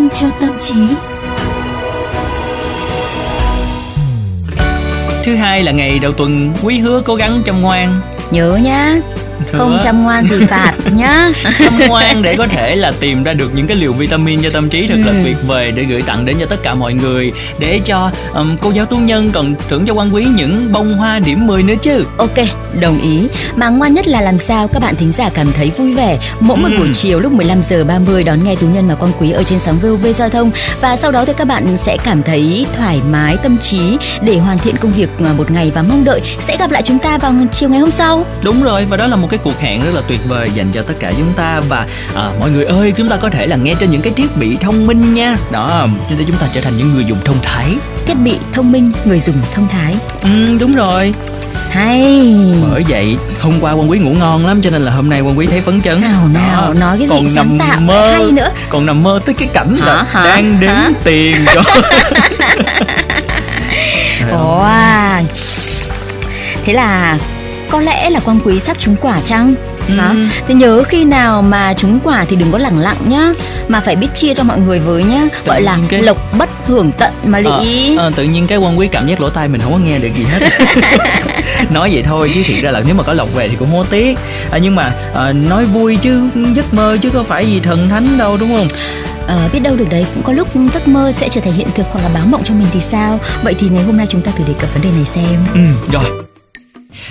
minh cho tâm trí. Thứ hai là ngày đầu tuần quý hứa cố gắng chăm ngoan Nhớ nhá, không chăm ngoan thì phạt nhá. chăm ngoan để có thể là tìm ra được những cái liều vitamin cho tâm trí thật là tuyệt vời để gửi tặng đến cho tất cả mọi người. Để cho um, cô giáo tu nhân còn thưởng cho quan quý những bông hoa điểm 10 nữa chứ. Ok, đồng ý. Mà ngoan nhất là làm sao? Các bạn thính giả cảm thấy vui vẻ. Mỗi một Ừ. buổi chiều lúc 15 giờ 30 đón nghe tú nhân và quang quý ở trên sóng VOV giao thông. Và sau đó thì các bạn sẽ cảm thấy thoải mái tâm trí để hoàn thiện công việc à, một ngày. Và mong đợi sẽ gặp lại chúng ta vào chiều ngày hôm sau. đúng rồi và đó là một cái cuộc hẹn rất là tuyệt vời dành cho tất cả chúng ta và à, mọi người ơi chúng ta có thể là nghe trên những cái thiết bị thông minh nha đó để chúng ta trở thành những người dùng thông thái Thiết bị thông minh, người dùng thông thái. ừ, đúng rồi Hay. bởi vậy hôm qua quan quý ngủ ngon lắm cho nên là hôm nay quan quý thấy phấn chấn Nào, nào, Đó, nói cái gì còn nằm tạo, mơ hay nữa. còn nằm mơ tới cái cảnh là Hả, hả, đang đếm hả? tiền cho Ồ, à. thế là có lẽ là quang quý sắp trúng quả chăng? Ừ. Hả? Thế nhớ khi nào mà trúng quả thì đừng có lẳng lặng nhá Mà phải biết chia cho mọi người với nhá. Tự Gọi là cái- lộc bất hưởng tận mà lị. Ờ, ờ, tự nhiên cái quan quý cảm giác lỗ tai mình không có nghe được gì hết. Nói vậy thôi chứ thiệt ra là nếu mà có lộc về thì cũng có tiếc. À, nhưng mà à, nói vui chứ giấc mơ chứ có phải gì thần thánh đâu đúng không? Ờ, biết đâu được đấy cũng có lúc giấc mơ sẽ trở thành hiện thực hoặc là báo mộng cho mình thì sao? Vậy thì ngày hôm nay chúng ta thử đề cập vấn đề này xem. Ừ rồi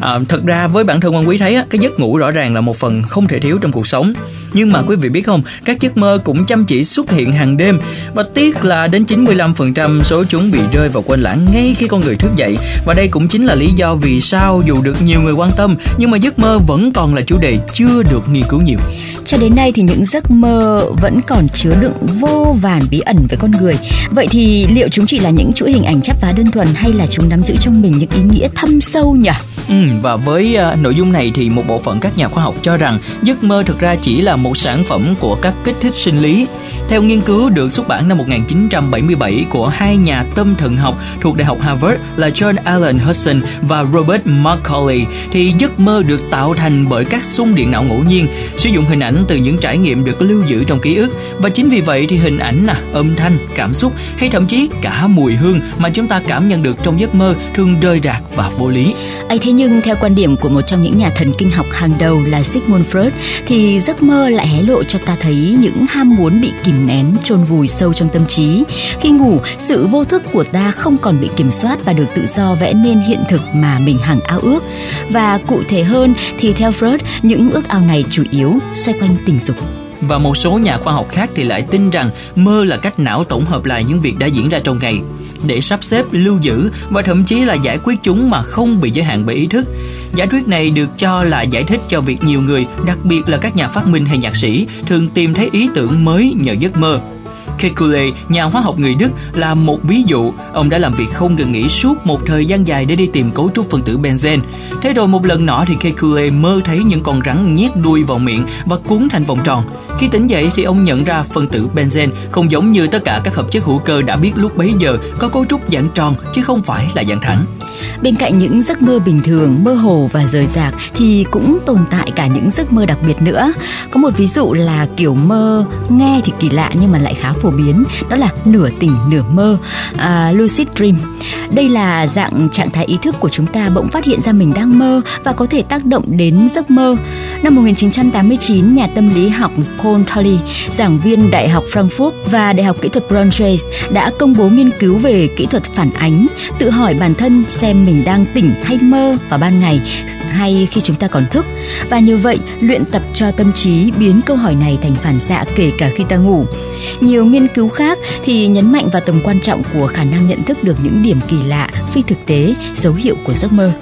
À, thật ra với bản thân quan quý thấy á, cái giấc ngủ rõ ràng là một phần không thể thiếu trong cuộc sống nhưng mà quý vị biết không các giấc mơ cũng chăm chỉ xuất hiện hàng đêm và tiếc là đến 95% số chúng bị rơi vào quên lãng ngay khi con người thức dậy và đây cũng chính là lý do vì sao dù được nhiều người quan tâm nhưng mà giấc mơ vẫn còn là chủ đề chưa được nghiên cứu nhiều Cho đến nay thì những giấc mơ vẫn còn chứa đựng vô vàn bí ẩn với con người. Vậy thì liệu chúng chỉ là những chuỗi hình ảnh chắp vá đơn thuần hay là chúng nắm giữ trong mình những ý nghĩa thâm sâu nhỉ? Ừ, và với à, nội dung này thì một bộ phận các nhà khoa học cho rằng giấc mơ thực ra chỉ là một sản phẩm của các kích thích sinh lý. Theo nghiên cứu được xuất bản năm 1977 của hai nhà tâm thần học thuộc Đại học Harvard là John Allen Hudson và Robert Macaulay thì giấc mơ được tạo thành bởi các xung điện não ngẫu nhiên, sử dụng hình ảnh từ những trải nghiệm được lưu giữ trong ký ức và chính vì vậy thì hình ảnh, nè, âm thanh, cảm xúc hay thậm chí cả mùi hương mà chúng ta cảm nhận được trong giấc mơ thường rời rạc và vô lý. ấy thế nhưng theo quan điểm của một trong những nhà thần kinh học hàng đầu là Sigmund Freud thì giấc mơ lại hé lộ cho ta thấy những ham muốn bị kìm nén, chôn vùi sâu trong tâm trí. Khi ngủ, sự vô thức của ta không còn bị kiểm soát và được tự do vẽ nên hiện thực mà mình hằng ao ước. Và cụ thể hơn thì theo Freud, những ước ao này chủ yếu xoay quanh tình dục. Và một số nhà khoa học khác thì lại tin rằng mơ là cách não tổng hợp lại những việc đã diễn ra trong ngày để sắp xếp, lưu giữ và thậm chí là giải quyết chúng mà không bị giới hạn bởi ý thức. Giả thuyết này được cho là giải thích cho việc nhiều người, đặc biệt là các nhà phát minh hay nhạc sĩ, thường tìm thấy ý tưởng mới nhờ giấc mơ. Kekulé, nhà hóa học người Đức là một ví dụ. Ông đã làm việc không ngừng nghỉ suốt một thời gian dài để đi tìm cấu trúc phân tử benzen. Thế rồi một lần nọ thì Kekulé mơ thấy những con rắn nhét đuôi vào miệng và cuốn thành vòng tròn. Khi tỉnh dậy thì ông nhận ra phân tử benzen không giống như tất cả các hợp chất hữu cơ đã biết lúc bấy giờ có cấu trúc dạng tròn chứ không phải là dạng thẳng. Bên cạnh những giấc mơ bình thường, mơ hồ và rời rạc thì cũng tồn tại cả những giấc mơ đặc biệt nữa. Có một ví dụ là kiểu mơ nghe thì kỳ lạ nhưng mà lại khá phổ biến, đó là nửa tỉnh nửa mơ, à, lucid dream. Đây là dạng trạng thái ý thức của chúng ta bỗng phát hiện ra mình đang mơ và có thể tác động đến giấc mơ. Năm 1989, nhà tâm lý học Paul Tully, giảng viên Đại học Frankfurt và Đại học Kỹ thuật Braunschweig đã công bố nghiên cứu về kỹ thuật phản ánh, tự hỏi bản thân xem mình đang tỉnh hay mơ vào ban ngày hay khi chúng ta còn thức và như vậy luyện tập cho tâm trí biến câu hỏi này thành phản xạ kể cả khi ta ngủ. Nhiều nghiên cứu khác thì nhấn mạnh vào tầm quan trọng của khả năng nhận thức được những điểm kỳ lạ, phi thực tế, dấu hiệu của giấc mơ.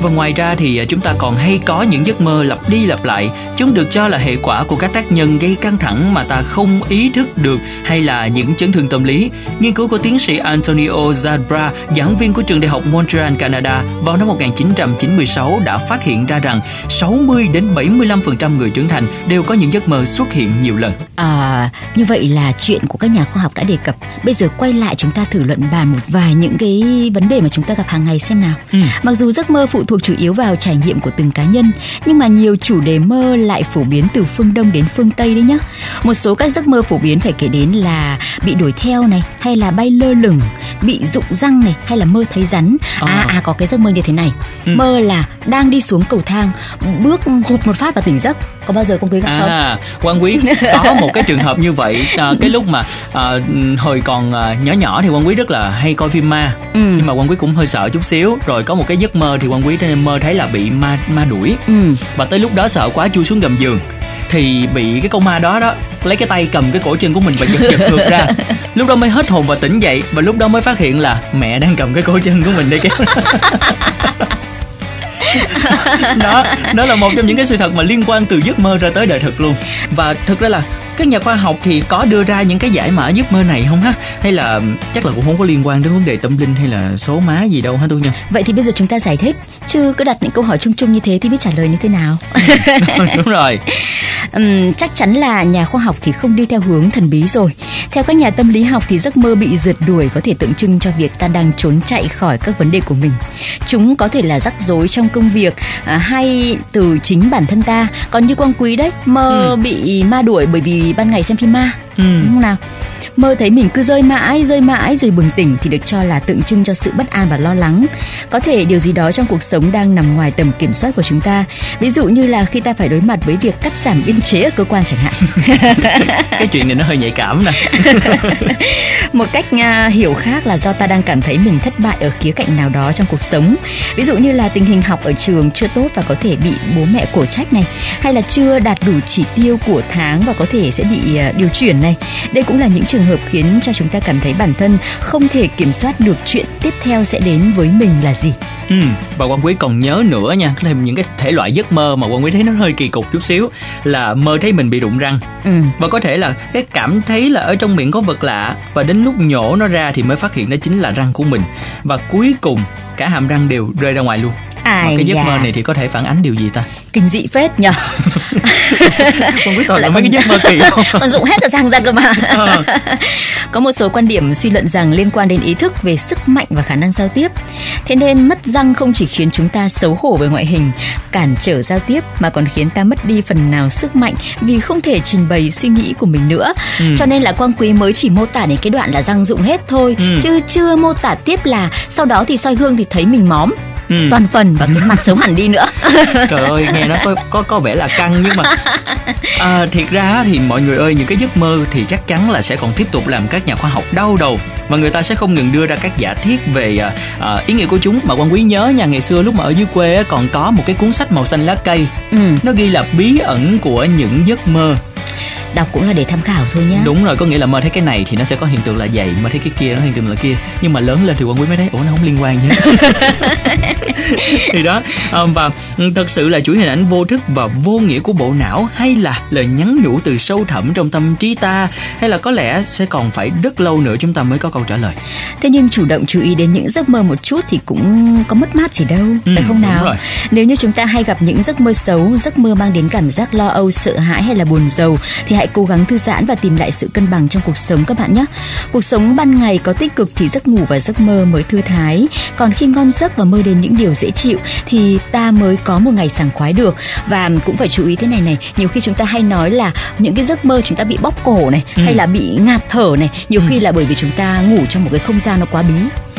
Và ngoài ra thì à, chúng ta còn hay có những giấc mơ lặp đi lặp lại. Chúng được cho là hệ quả của các tác nhân gây căng thẳng mà ta không ý thức được hay là những chấn thương tâm lý. Nghiên cứu của tiến sĩ Antonio Zadra, giảng viên của trường đại học Montreal, Canada vào năm 1996 đã phát hiện ra rằng 60 đến 75% người trưởng thành đều có những giấc mơ xuất hiện nhiều lần. À, như vậy là chuyện của các nhà khoa học đã đề cập. Bây giờ quay lại chúng ta thử luận bàn một vài những cái vấn đề mà chúng ta gặp hàng ngày xem nào. Ừ. Mặc dù giấc mơ phụ thuộc chủ yếu vào trải nghiệm của từng cá nhân, nhưng mà nhiều chủ đề mơ lại phổ biến từ phương Đông đến phương Tây đấy nhá. Một số các giấc mơ phổ biến phải kể đến là bị đuổi theo này, hay là bay lơ lửng, bị rụng răng này, hay là mơ thấy rắn. À à, à có cái giấc mơ như thế này. Ừ. Mơ là đang đi xuống cầu thang, bước hụt một phát và tỉnh giấc có bao giờ con quý gặp à, không quan quý có một cái trường hợp như vậy. À, cái lúc mà à, hồi còn à, nhỏ nhỏ thì quan quý rất là hay coi phim ma. Ừ. nhưng mà quan quý cũng hơi sợ chút xíu. Rồi có một cái giấc mơ thì quan quý mơ thấy là bị ma ma đuổi. Ừ. và tới lúc đó sợ quá chui xuống gầm giường thì bị cái con ma đó đó lấy cái tay cầm cái cổ chân của mình và giật giật ngược ra. Lúc đó mới hết hồn và tỉnh dậy và lúc đó mới phát hiện là mẹ đang cầm cái cổ chân của mình đây kéo đó đó là một trong những cái sự thật mà liên quan từ giấc mơ ra tới đời thực luôn. Và thực ra là các nhà khoa học thì có đưa ra những cái giải mã giấc mơ này không ha? Hay là chắc là cũng không có liên quan đến vấn đề tâm linh hay là số má gì đâu hả tu nhân? Vậy thì bây giờ chúng ta giải thích. Chứ cứ đặt những câu hỏi chung chung như thế thì biết trả lời như thế nào? Đúng rồi. Um, chắc chắn là nhà khoa học thì không đi theo hướng thần bí rồi. Theo các nhà tâm lý học thì giấc mơ bị rượt đuổi có thể tượng trưng cho việc ta đang trốn chạy khỏi các vấn đề của mình. Chúng có thể là rắc rối trong công việc à, hay từ chính bản thân ta. Còn như quang quý đấy mơ ừ. bị ma đuổi bởi vì ban ngày xem phim ma ừ. đúng không nào mơ thấy mình cứ rơi mãi rơi mãi rồi bừng tỉnh thì được cho là tượng trưng cho sự bất an và lo lắng. Có thể điều gì đó trong cuộc sống đang nằm ngoài tầm kiểm soát của chúng ta. Ví dụ như là khi ta phải đối mặt với việc cắt giảm biên chế ở cơ quan chẳng hạn. Cái chuyện này nó hơi nhạy cảm nè. Một cách uh, hiểu khác là do ta đang cảm thấy mình thất bại ở khía cạnh nào đó trong cuộc sống. Ví dụ như là tình hình học ở trường chưa tốt và có thể bị bố mẹ cổ trách này hay là chưa đạt đủ chỉ tiêu của tháng và có thể sẽ bị uh, điều chuyển này. Đây cũng là những trường hợp khiến cho chúng ta cảm thấy bản thân không thể kiểm soát được chuyện tiếp theo sẽ đến với mình là gì? Ừ, và quan quý còn nhớ nữa nha thêm những cái thể loại giấc mơ mà quan quý thấy nó hơi kỳ cục chút xíu là mơ thấy mình bị đụng răng. Ừ. và có thể là cái cảm thấy là ở trong miệng có vật lạ và đến lúc nhổ nó ra thì mới phát hiện đó chính là răng của mình. Và cuối cùng cả hàm răng đều rơi ra ngoài luôn. Ai cái giấc dạ. mơ này thì có thể phản ánh điều gì ta? Kinh dị phết nhở không biết toàn là mấy cái giấc mơ kỳ không còn dụng hết cả răng ra cơ mà à. có một số quan điểm suy luận rằng liên quan đến ý thức về sức mạnh và khả năng giao tiếp thế nên mất răng không chỉ khiến chúng ta xấu hổ về ngoại hình cản trở giao tiếp mà còn khiến ta mất đi phần nào sức mạnh vì không thể trình bày suy nghĩ của mình nữa ừ. cho nên là quang quý mới chỉ mô tả đến cái đoạn là răng dụng hết thôi ừ. chứ chưa mô tả tiếp là sau đó thì soi gương thì thấy mình móm ừ. toàn phần và cái mặt xấu hẳn đi nữa. Trời ơi nghe nó có có có vẻ là căng nhưng mà à, thiệt ra thì mọi người ơi những cái giấc mơ thì chắc chắn là sẽ còn tiếp tục làm các nhà khoa học đau đầu. Và người ta sẽ không ngừng đưa ra các giả thiết về à, à, ý nghĩa của chúng. Mà quan quý nhớ nhà ngày xưa lúc mà ở dưới quê còn có một cái cuốn sách màu xanh lá cây. Ừ. nó ghi là bí ẩn của những giấc mơ đọc cũng là để tham khảo thôi nhé đúng rồi có nghĩa là mơ thấy cái này thì nó sẽ có hiện tượng là vậy mơ thấy cái kia nó hiện tượng là kia. Nhưng mà lớn lên thì quan quý mới thấy ủa nó không liên quan nhé thì đó và thật sự là chuỗi hình ảnh vô thức và vô nghĩa của bộ não hay là lời nhắn nhủ từ sâu thẳm trong tâm trí ta hay là có lẽ sẽ còn phải rất lâu nữa chúng ta mới có câu trả lời? Thế nhưng chủ động chú ý đến những giấc mơ một chút thì cũng có mất mát gì đâu ừ, phải không nào? nếu như chúng ta hay gặp những giấc mơ xấu giấc mơ mang đến cảm giác lo âu sợ hãi hay là buồn rầu thì hãy cố gắng thư giãn và tìm lại sự cân bằng trong cuộc sống các bạn nhé. Cuộc sống ban ngày có tích cực thì giấc ngủ và giấc mơ mới thư thái, còn khi ngon giấc và mơ đến những điều dễ chịu thì ta mới có một ngày sảng khoái được. Và cũng phải chú ý thế này này, nhiều khi chúng ta hay nói là những cái giấc mơ chúng ta bị bóp cổ này ừ. hay là bị ngạt thở này, nhiều ừ. khi là bởi vì chúng ta ngủ trong một cái không gian nó quá bí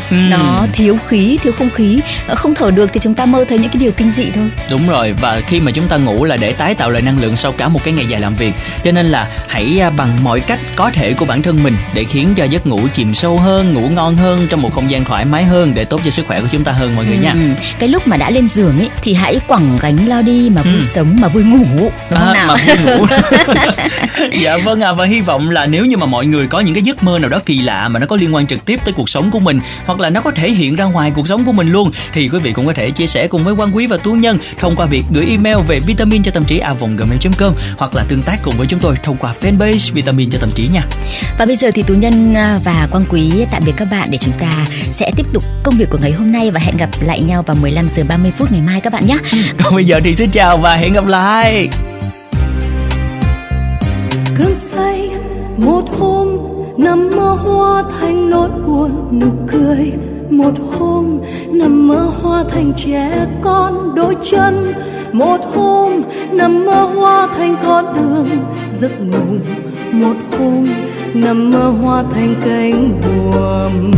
ừ. nó thiếu khí thiếu không khí ờ, không thở được thì chúng ta mơ thấy những cái điều kinh dị thôi đúng rồi và khi mà chúng ta ngủ là để tái tạo lại năng lượng sau cả một cái ngày dài làm việc cho nên là hãy à, bằng mọi cách có thể của bản thân mình để khiến cho giấc ngủ chìm sâu hơn ngủ ngon hơn trong một không gian thoải mái hơn để tốt cho sức khỏe của chúng ta hơn mọi người ừ. nha cái lúc mà đã lên giường ấy thì hãy quẳng gánh lao đi mà vui ừ. sống mà vui ngủ đúng à, nào mà vui ngủ dạ vâng à và hy vọng là nếu như mà mọi người có những cái giấc mơ nào đó kỳ lạ mà nó có liên quan trực tiếp tới cuộc sống của mình hoặc hoặc là nó có thể hiện ra ngoài cuộc sống của mình luôn thì quý vị cũng có thể chia sẻ cùng với quan quý và tú nhân thông qua việc gửi email về vitamin cho tâm trí a gmail.com hoặc là tương tác cùng với chúng tôi thông qua fanpage vitamin cho tâm trí nha. Và bây giờ thì tú nhân à, và quan quý tạm biệt các bạn để chúng ta sẽ tiếp tục công việc của ngày hôm nay và hẹn gặp lại nhau vào 15 giờ 30 phút ngày mai các bạn nhé. Còn bây giờ thì xin chào và hẹn gặp lại. Cơn say một hôm nằm mơ hoa thành nỗi buồn nụ cười. Một hôm, nằm mơ hoa thành trẻ con đôi chân. Một hôm, nằm mơ hoa thành con đường giấc ngủ. Một hôm, nằm mơ hoa thành cánh buồm.